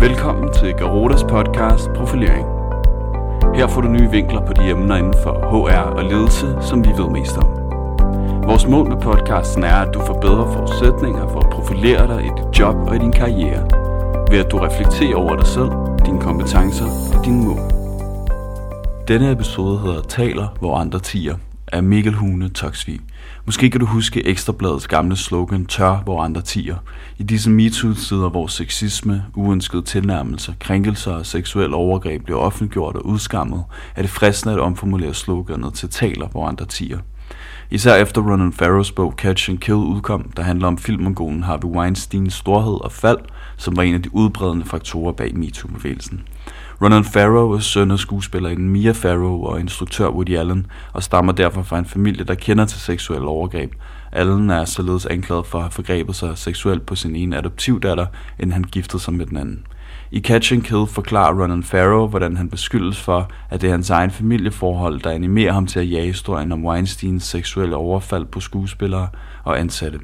Velkommen til Garotas podcast Profilering. Her får du nye vinkler på de emner inden for HR og ledelse, som vi ved mest om. Vores mål med podcasten er, at du får bedre forudsætninger for at profilere dig i dit job og i din karriere, ved at du reflekterer over dig selv, dine kompetencer og dine mål. Denne episode hedder Taler, hvor andre tiger af Mikkel Hune Toksvig. Måske kan du huske Ekstrabladets gamle slogan Tør, hvor andre tiger. I disse MeToo-tider, hvor sexisme, uønskede tilnærmelser, krænkelser og seksuel overgreb bliver offentliggjort og udskammet, er det fristende at omformulere sloganet til taler, hvor andre tiger. Især efter Ronan Farrows bog Catch and Kill udkom, der handler om filmmongolen Harvey Weinsteins storhed og fald, som var en af de udbredende faktorer bag MeToo-bevægelsen. Ronan Farrow er søn af skuespillerinden Mia Farrow og instruktør Woody Allen, og stammer derfor fra en familie, der kender til seksuel overgreb. Allen er således anklaget for at have forgrebet sig seksuelt på sin ene adoptivdatter, inden han giftede sig med den anden. I Catch and Kill forklarer Ronan Farrow, hvordan han beskyldes for, at det er hans egen familieforhold, der animerer ham til at jage historien om Weinsteins seksuelle overfald på skuespillere og ansatte.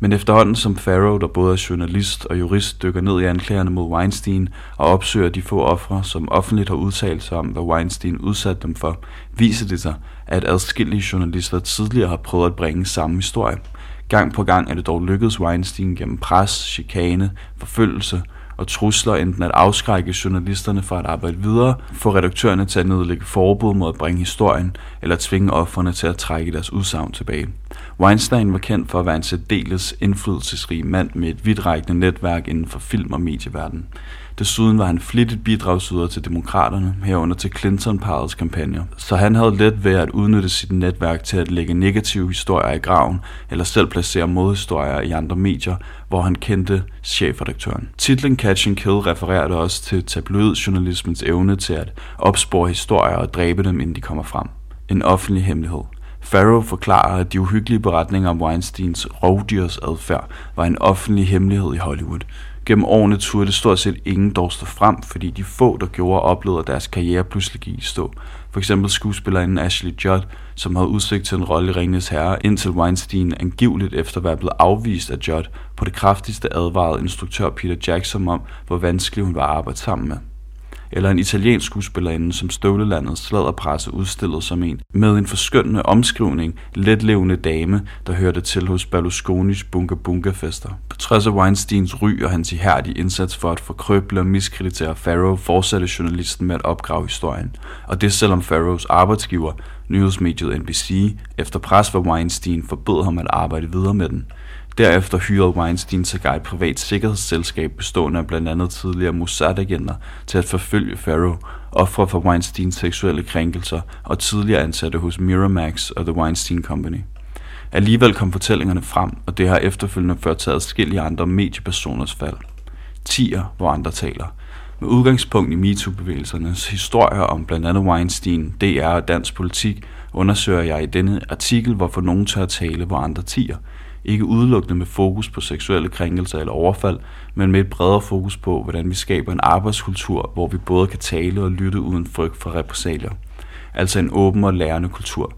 Men efterhånden som Farrow, der både er journalist og jurist, dykker ned i anklagerne mod Weinstein og opsøger de få ofre, som offentligt har udtalt sig om, hvad Weinstein udsatte dem for, viser det sig, at adskillige journalister tidligere har prøvet at bringe samme historie. Gang på gang er det dog lykkedes Weinstein gennem pres, chikane, forfølgelse og trusler enten at afskrække journalisterne fra at arbejde videre, få redaktørerne til at nedlægge forbud mod at bringe historien, eller tvinge offerne til at trække deres udsagn tilbage. Weinstein var kendt for at være en særdeles indflydelsesrig mand med et vidtrækkende netværk inden for film- og medieverden. Desuden var han flittigt bidragsyder til demokraterne, herunder til Clinton-parets kampagner, så han havde let ved at udnytte sit netværk til at lægge negative historier i graven, eller selv placere modhistorier i andre medier, hvor han kendte chefredaktøren. Titlen Catch and Kill refererede også til tabloidjournalismens evne til at opspore historier og dræbe dem, inden de kommer frem. En offentlig hemmelighed. Farrow forklarer, at de uhyggelige beretninger om Weinsteins rovdyrsadfærd var en offentlig hemmelighed i Hollywood. Gennem årene turde stort set ingen dog stå frem, fordi de få, der gjorde, oplevede, at deres karriere pludselig gik i stå. For eksempel skuespillerinden Ashley Judd, som havde udsigt til en rolle i Ringens Herre, indtil Weinstein angiveligt efter at være blevet afvist af Judd, på det kraftigste advarede instruktør Peter Jackson om, hvor vanskelig hun var at arbejde sammen med eller en italiensk skuespillerinde, som Støvlelandets sladderpresse udstillede som en, med en forskyndende omskrivning, letlevende dame, der hørte til hos Berlusconis bunker bunker fester. På trods af Weinsteins ry og hans ihærdige indsats for at forkrøble og miskreditere Farrow, fortsatte journalisten med at opgrave historien. Og det selvom Farrows arbejdsgiver, nyhedsmediet NBC, efter pres fra Weinstein forbød ham at arbejde videre med den. Derefter hyrede Weinstein sågar et privat sikkerhedsselskab bestående af blandt andet tidligere Mossad-agenter til at forfølge Farrow, ofre for Weinsteins seksuelle krænkelser og tidligere ansatte hos Miramax og The Weinstein Company. Alligevel kom fortællingerne frem, og det har efterfølgende ført til adskillige andre mediepersoners fald. Tier, hvor andre taler. Med udgangspunkt i MeToo-bevægelsernes historier om blandt andet Weinstein, DR og dansk politik, undersøger jeg i denne artikel, hvorfor nogen tør tale, hvor andre tiger – ikke udelukkende med fokus på seksuelle krænkelser eller overfald, men med et bredere fokus på, hvordan vi skaber en arbejdskultur, hvor vi både kan tale og lytte uden frygt for repressalier. Altså en åben og lærende kultur.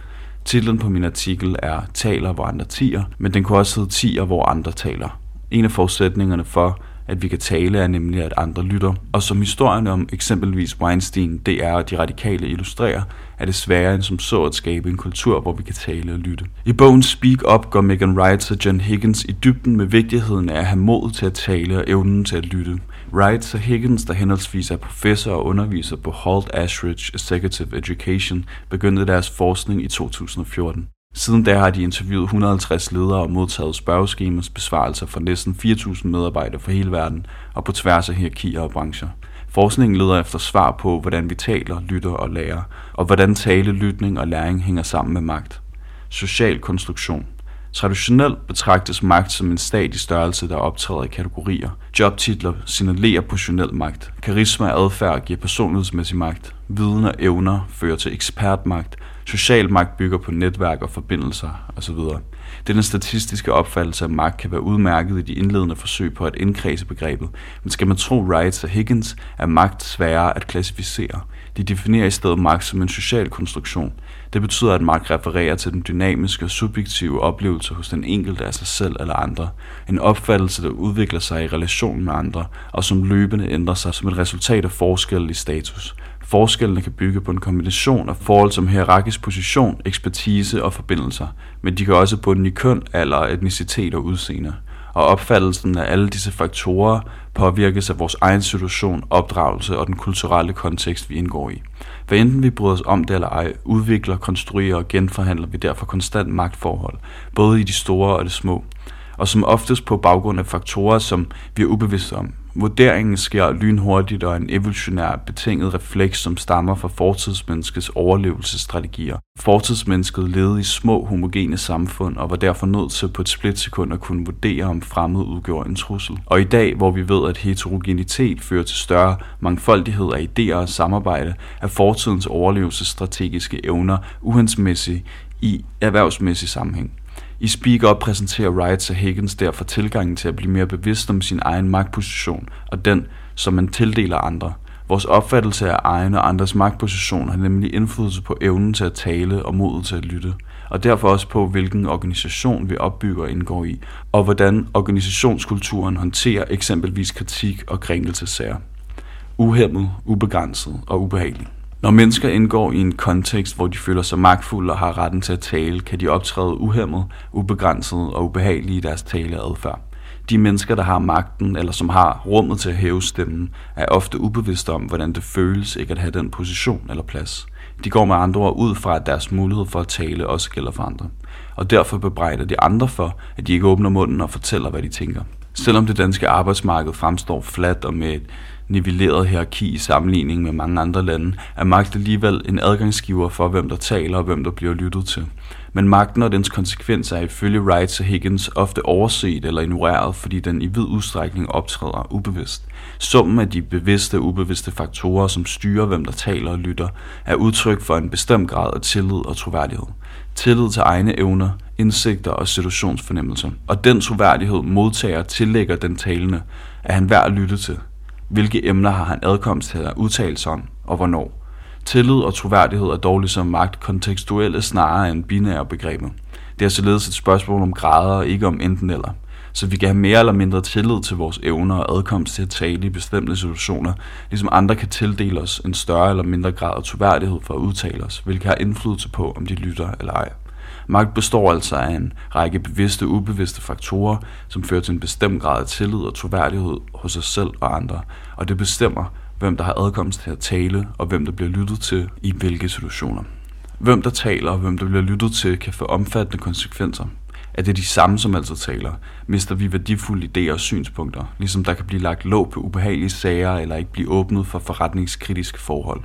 Titlen på min artikel er Taler, hvor andre tiger, men den kunne også hedde Tiger, hvor andre taler. En af forudsætningerne for, at vi kan tale, er nemlig, at andre lytter. Og som historien om eksempelvis Weinstein, DR og de radikale illustrerer, er det sværere end som så at skabe en kultur, hvor vi kan tale og lytte. I bogen Speak Up går Megan Wright og John Higgins i dybden med vigtigheden af at have mod til at tale og evnen til at lytte. Wright og Higgins, der henholdsvis er professor og underviser på Holt Ashridge Executive Education, begyndte deres forskning i 2014. Siden da har de interviewet 150 ledere og modtaget spørgeskemers besvarelser fra næsten 4.000 medarbejdere fra hele verden og på tværs af hierarkier og brancher. Forskningen leder efter svar på, hvordan vi taler, lytter og lærer, og hvordan tale, lytning og læring hænger sammen med magt. Social konstruktion. Traditionelt betragtes magt som en statisk størrelse, der optræder i kategorier. Jobtitler signalerer positionel magt. Karisma og adfærd giver personlighedsmæssig magt. Viden og evner fører til ekspertmagt. Social magt bygger på netværk og forbindelser osv. Denne statistiske opfattelse af magt kan være udmærket i de indledende forsøg på at indkredse begrebet, men skal man tro Wright og Higgins, er magt sværere at klassificere. De definerer i stedet magt som en social konstruktion. Det betyder, at magt refererer til den dynamiske og subjektive oplevelse hos den enkelte af sig selv eller andre. En opfattelse, der udvikler sig i relation med andre, og som løbende ændrer sig som et resultat af forskelle i status. Forskellene kan bygge på en kombination af forhold som hierarkisk position, ekspertise og forbindelser, men de kan også bunde i køn, alder, etnicitet og udseende. Og opfattelsen af alle disse faktorer påvirkes af vores egen situation, opdragelse og den kulturelle kontekst, vi indgår i. Hvad enten vi bryder os om det eller ej, udvikler, konstruerer og genforhandler vi derfor konstant magtforhold, både i de store og de små, og som oftest på baggrund af faktorer, som vi er ubevidste om. Vurderingen sker lynhurtigt og en evolutionær betinget refleks, som stammer fra fortidsmenneskets overlevelsesstrategier. Fortidsmennesket levede i små homogene samfund og var derfor nødt til på et splitsekund at kunne vurdere, om fremmed udgjorde en trussel. Og i dag, hvor vi ved, at heterogenitet fører til større mangfoldighed af idéer og samarbejde, er fortidens overlevelsesstrategiske evner uhensigtsmæssige i erhvervsmæssig sammenhæng. I Speak Up præsenterer Wright og Higgins derfor tilgangen til at blive mere bevidst om sin egen magtposition og den, som man tildeler andre. Vores opfattelse af egen og andres magtposition har nemlig indflydelse på evnen til at tale og modet til at lytte, og derfor også på, hvilken organisation vi opbygger og indgår i, og hvordan organisationskulturen håndterer eksempelvis kritik og krænkelsesager. Uhemmet, ubegrænset og ubehagelig. Når mennesker indgår i en kontekst, hvor de føler sig magtfulde og har retten til at tale, kan de optræde uhemmet, ubegrænset og ubehagelige i deres taleadfærd. De mennesker, der har magten, eller som har rummet til at hæve stemmen, er ofte ubevidste om, hvordan det føles ikke at have den position eller plads. De går med andre ord ud fra, at deres mulighed for at tale også gælder for andre. Og derfor bebrejder de andre for, at de ikke åbner munden og fortæller, hvad de tænker. Selvom det danske arbejdsmarked fremstår fladt og med et nivelleret hierarki i sammenligning med mange andre lande, er magt alligevel en adgangsgiver for, hvem der taler og hvem der bliver lyttet til. Men magten og dens konsekvenser er ifølge Wright og Higgins ofte overset eller ignoreret, fordi den i vid udstrækning optræder ubevidst. Summen af de bevidste og ubevidste faktorer, som styrer, hvem der taler og lytter, er udtryk for en bestemt grad af tillid og troværdighed. Tillid til egne evner, indsigter og situationsfornemmelser. Og den troværdighed modtager tillægger den talende, at han værd at lytte til. Hvilke emner har han adkomst til at udtale sig om, og hvornår? Tillid og troværdighed er dog ligesom magt kontekstuelle snarere end binære begreber. Det er således et spørgsmål om grader og ikke om enten eller. Så vi kan have mere eller mindre tillid til vores evner og adkomst til at tale i bestemte situationer, ligesom andre kan tildele os en større eller mindre grad af troværdighed for at udtale os, hvilket har indflydelse på, om de lytter eller ej. Magt består altså af en række bevidste og ubevidste faktorer, som fører til en bestemt grad af tillid og troværdighed hos sig selv og andre, og det bestemmer, hvem der har adkomst til at tale, og hvem der bliver lyttet til i hvilke situationer. Hvem der taler og hvem der bliver lyttet til, kan få omfattende konsekvenser. Er det de samme, som altså taler, mister vi værdifulde idéer og synspunkter, ligesom der kan blive lagt låg på ubehagelige sager eller ikke blive åbnet for forretningskritiske forhold.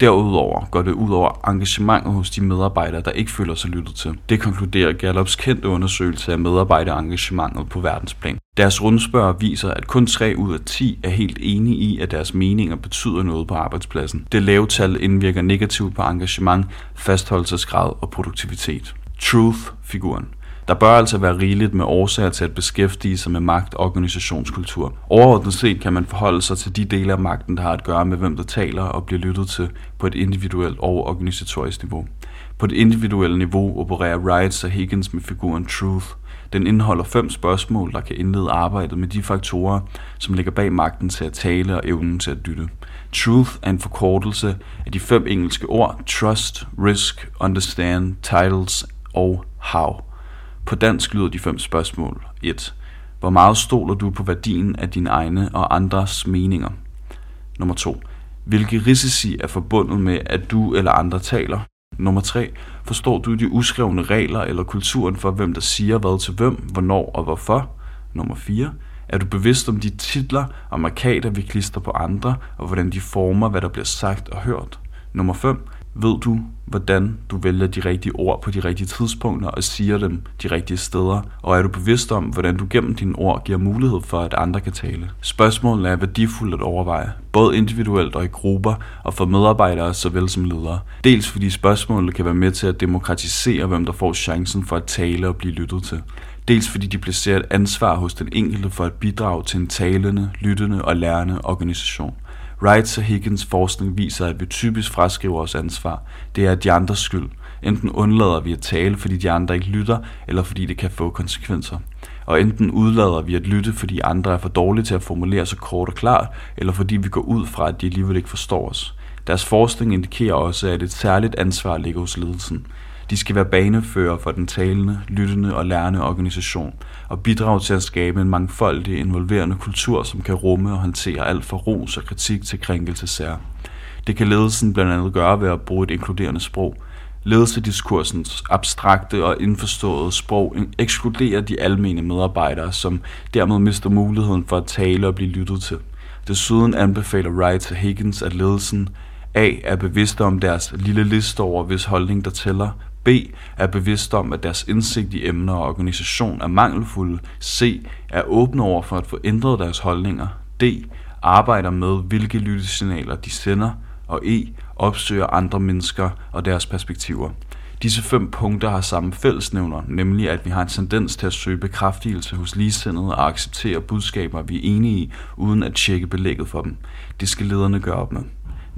Derudover går det ud over engagementet hos de medarbejdere, der ikke føler sig lyttet til. Det konkluderer Gallups kendte undersøgelse af medarbejderengagementet på verdensplan. Deres rundspørg viser, at kun 3 ud af 10 er helt enige i, at deres meninger betyder noget på arbejdspladsen. Det lave tal indvirker negativt på engagement, fastholdelsesgrad og produktivitet. Truth-figuren. Der bør altså være rigeligt med årsager til at beskæftige sig med magt og organisationskultur. Overordnet set kan man forholde sig til de dele af magten, der har at gøre med, hvem der taler og bliver lyttet til på et individuelt og organisatorisk niveau. På det individuelle niveau opererer Wrights og Higgins med figuren Truth. Den indeholder fem spørgsmål, der kan indlede arbejdet med de faktorer, som ligger bag magten til at tale og evnen til at lytte. Truth er en forkortelse af de fem engelske ord Trust, Risk, Understand, Titles og How. På dansk lyder de fem spørgsmål. 1. Hvor meget stoler du på værdien af dine egne og andres meninger? Nummer 2. Hvilke risici er forbundet med, at du eller andre taler? Nummer 3. Forstår du de uskrevne regler eller kulturen for, hvem der siger hvad til hvem, hvornår og hvorfor? Nummer 4. Er du bevidst om de titler og markater, vi klister på andre, og hvordan de former, hvad der bliver sagt og hørt? Nummer 5. Ved du, hvordan du vælger de rigtige ord på de rigtige tidspunkter og siger dem de rigtige steder? Og er du bevidst om, hvordan du gennem dine ord giver mulighed for, at andre kan tale? Spørgsmålet er værdifuldt at overveje, både individuelt og i grupper, og for medarbejdere såvel som ledere. Dels fordi spørgsmålet kan være med til at demokratisere, hvem der får chancen for at tale og blive lyttet til. Dels fordi de placerer et ansvar hos den enkelte for at bidrage til en talende, lyttende og lærende organisation. Wrights og Higgins forskning viser, at vi typisk fraskriver os ansvar. Det er de andres skyld. Enten undlader vi at tale, fordi de andre ikke lytter, eller fordi det kan få konsekvenser. Og enten udlader vi at lytte, fordi andre er for dårlige til at formulere sig kort og klart, eller fordi vi går ud fra, at de alligevel ikke forstår os. Deres forskning indikerer også, at et særligt ansvar ligger hos ledelsen. De skal være banefører for den talende, lyttende og lærende organisation og bidrage til at skabe en mangfoldig, involverende kultur, som kan rumme og håndtere alt fra ros og kritik til krænkelsesager. Det kan ledelsen blandt andet gøre ved at bruge et inkluderende sprog. Ledelsediskursens abstrakte og indforståede sprog ekskluderer de almene medarbejdere, som dermed mister muligheden for at tale og blive lyttet til. Desuden anbefaler Wright og Higgins, at ledelsen A er bevidste om deres lille liste over, hvis holdning der tæller, B. Er bevidst om, at deres indsigt i emner og organisation er mangelfulde. C. Er åbne over for at få ændret deres holdninger. D. Arbejder med, hvilke lyttesignaler de sender. Og E. Opsøger andre mennesker og deres perspektiver. Disse fem punkter har samme fællesnævner, nemlig at vi har en tendens til at søge bekræftelse hos ligesindede og acceptere budskaber, vi er enige i, uden at tjekke belægget for dem. Det skal lederne gøre op med.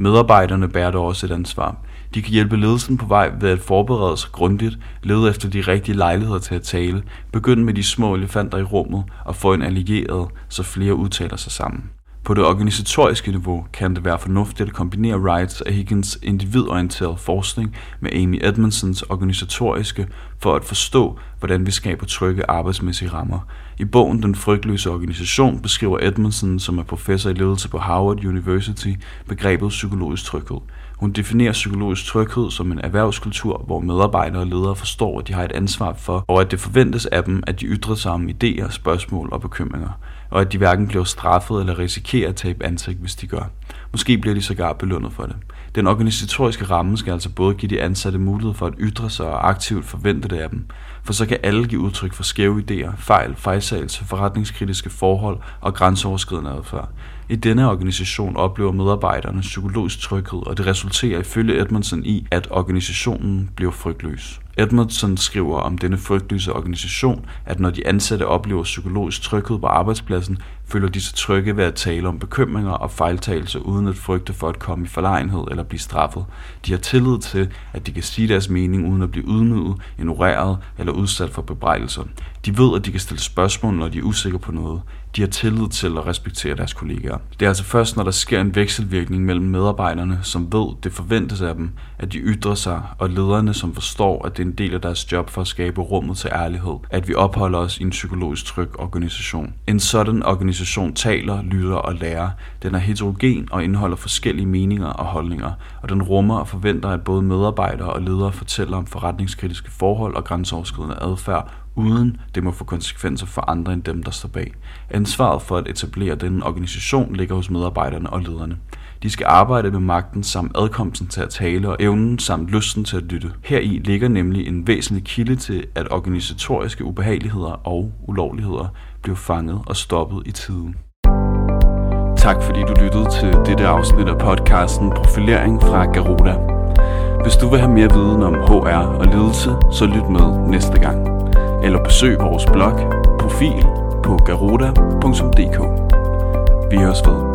Medarbejderne bærer dog også et ansvar. De kan hjælpe ledelsen på vej ved at forberede sig grundigt, lede efter de rigtige lejligheder til at tale, begynde med de små elefanter i rummet og få en allieret, så flere udtaler sig sammen. På det organisatoriske niveau kan det være fornuftigt at kombinere Wrights og Higgins individorienterede forskning med Amy Edmondsons organisatoriske for at forstå, hvordan vi skaber trygge arbejdsmæssige rammer. I bogen Den frygtløse organisation beskriver Edmondson, som er professor i ledelse på Harvard University, begrebet psykologisk tryghed. Hun definerer psykologisk tryghed som en erhvervskultur, hvor medarbejdere og ledere forstår, at de har et ansvar for, og at det forventes af dem, at de ytrer sig om idéer, spørgsmål og bekymringer, og at de hverken bliver straffet eller risikerer at tabe ansigt, hvis de gør. Måske bliver de sågar belønnet for det. Den organisatoriske ramme skal altså både give de ansatte mulighed for at ytre sig og aktivt forvente det af dem, for så kan alle give udtryk for skæve idéer, fejl, fejlsagelse, forretningskritiske forhold og grænseoverskridende adfærd. I denne organisation oplever medarbejderne psykologisk tryghed, og det resulterer ifølge Edmondson i, at organisationen bliver frygtløs. Edmondson skriver om denne frygtløse organisation, at når de ansatte oplever psykologisk tryghed på arbejdspladsen, føler de sig trygge ved at tale om bekymringer og fejltagelser uden at frygte for at komme i forlegenhed eller blive straffet. De har tillid til, at de kan sige deres mening uden at blive udnyttet, ignoreret eller eller udsat for bebrejdelser. De ved, at de kan stille spørgsmål, når de er usikre på noget. De har tillid til at respektere deres kollegaer. Det er altså først, når der sker en vekselvirkning mellem medarbejderne, som ved, det forventes af dem, at de ytrer sig, og lederne, som forstår, at det er en del af deres job for at skabe rummet til ærlighed, at vi opholder os i en psykologisk tryg organisation. En sådan organisation taler, lytter og lærer. Den er heterogen og indeholder forskellige meninger og holdninger, og den rummer og forventer, at både medarbejdere og ledere fortæller om forretningskritiske forhold og grænseoverskridende adfærd, uden det må få konsekvenser for andre end dem, der står bag. Ansvaret for at etablere denne organisation ligger hos medarbejderne og lederne. De skal arbejde med magten samt adkomsten til at tale og evnen samt lysten til at lytte. Heri ligger nemlig en væsentlig kilde til, at organisatoriske ubehageligheder og ulovligheder bliver fanget og stoppet i tiden. Tak fordi du lyttede til dette afsnit af podcasten Profilering fra Garuda. Hvis du vil have mere viden om HR og ledelse, så lyt med næste gang. Eller besøg vores blog, profil på garuda.dk. Vi høres ved.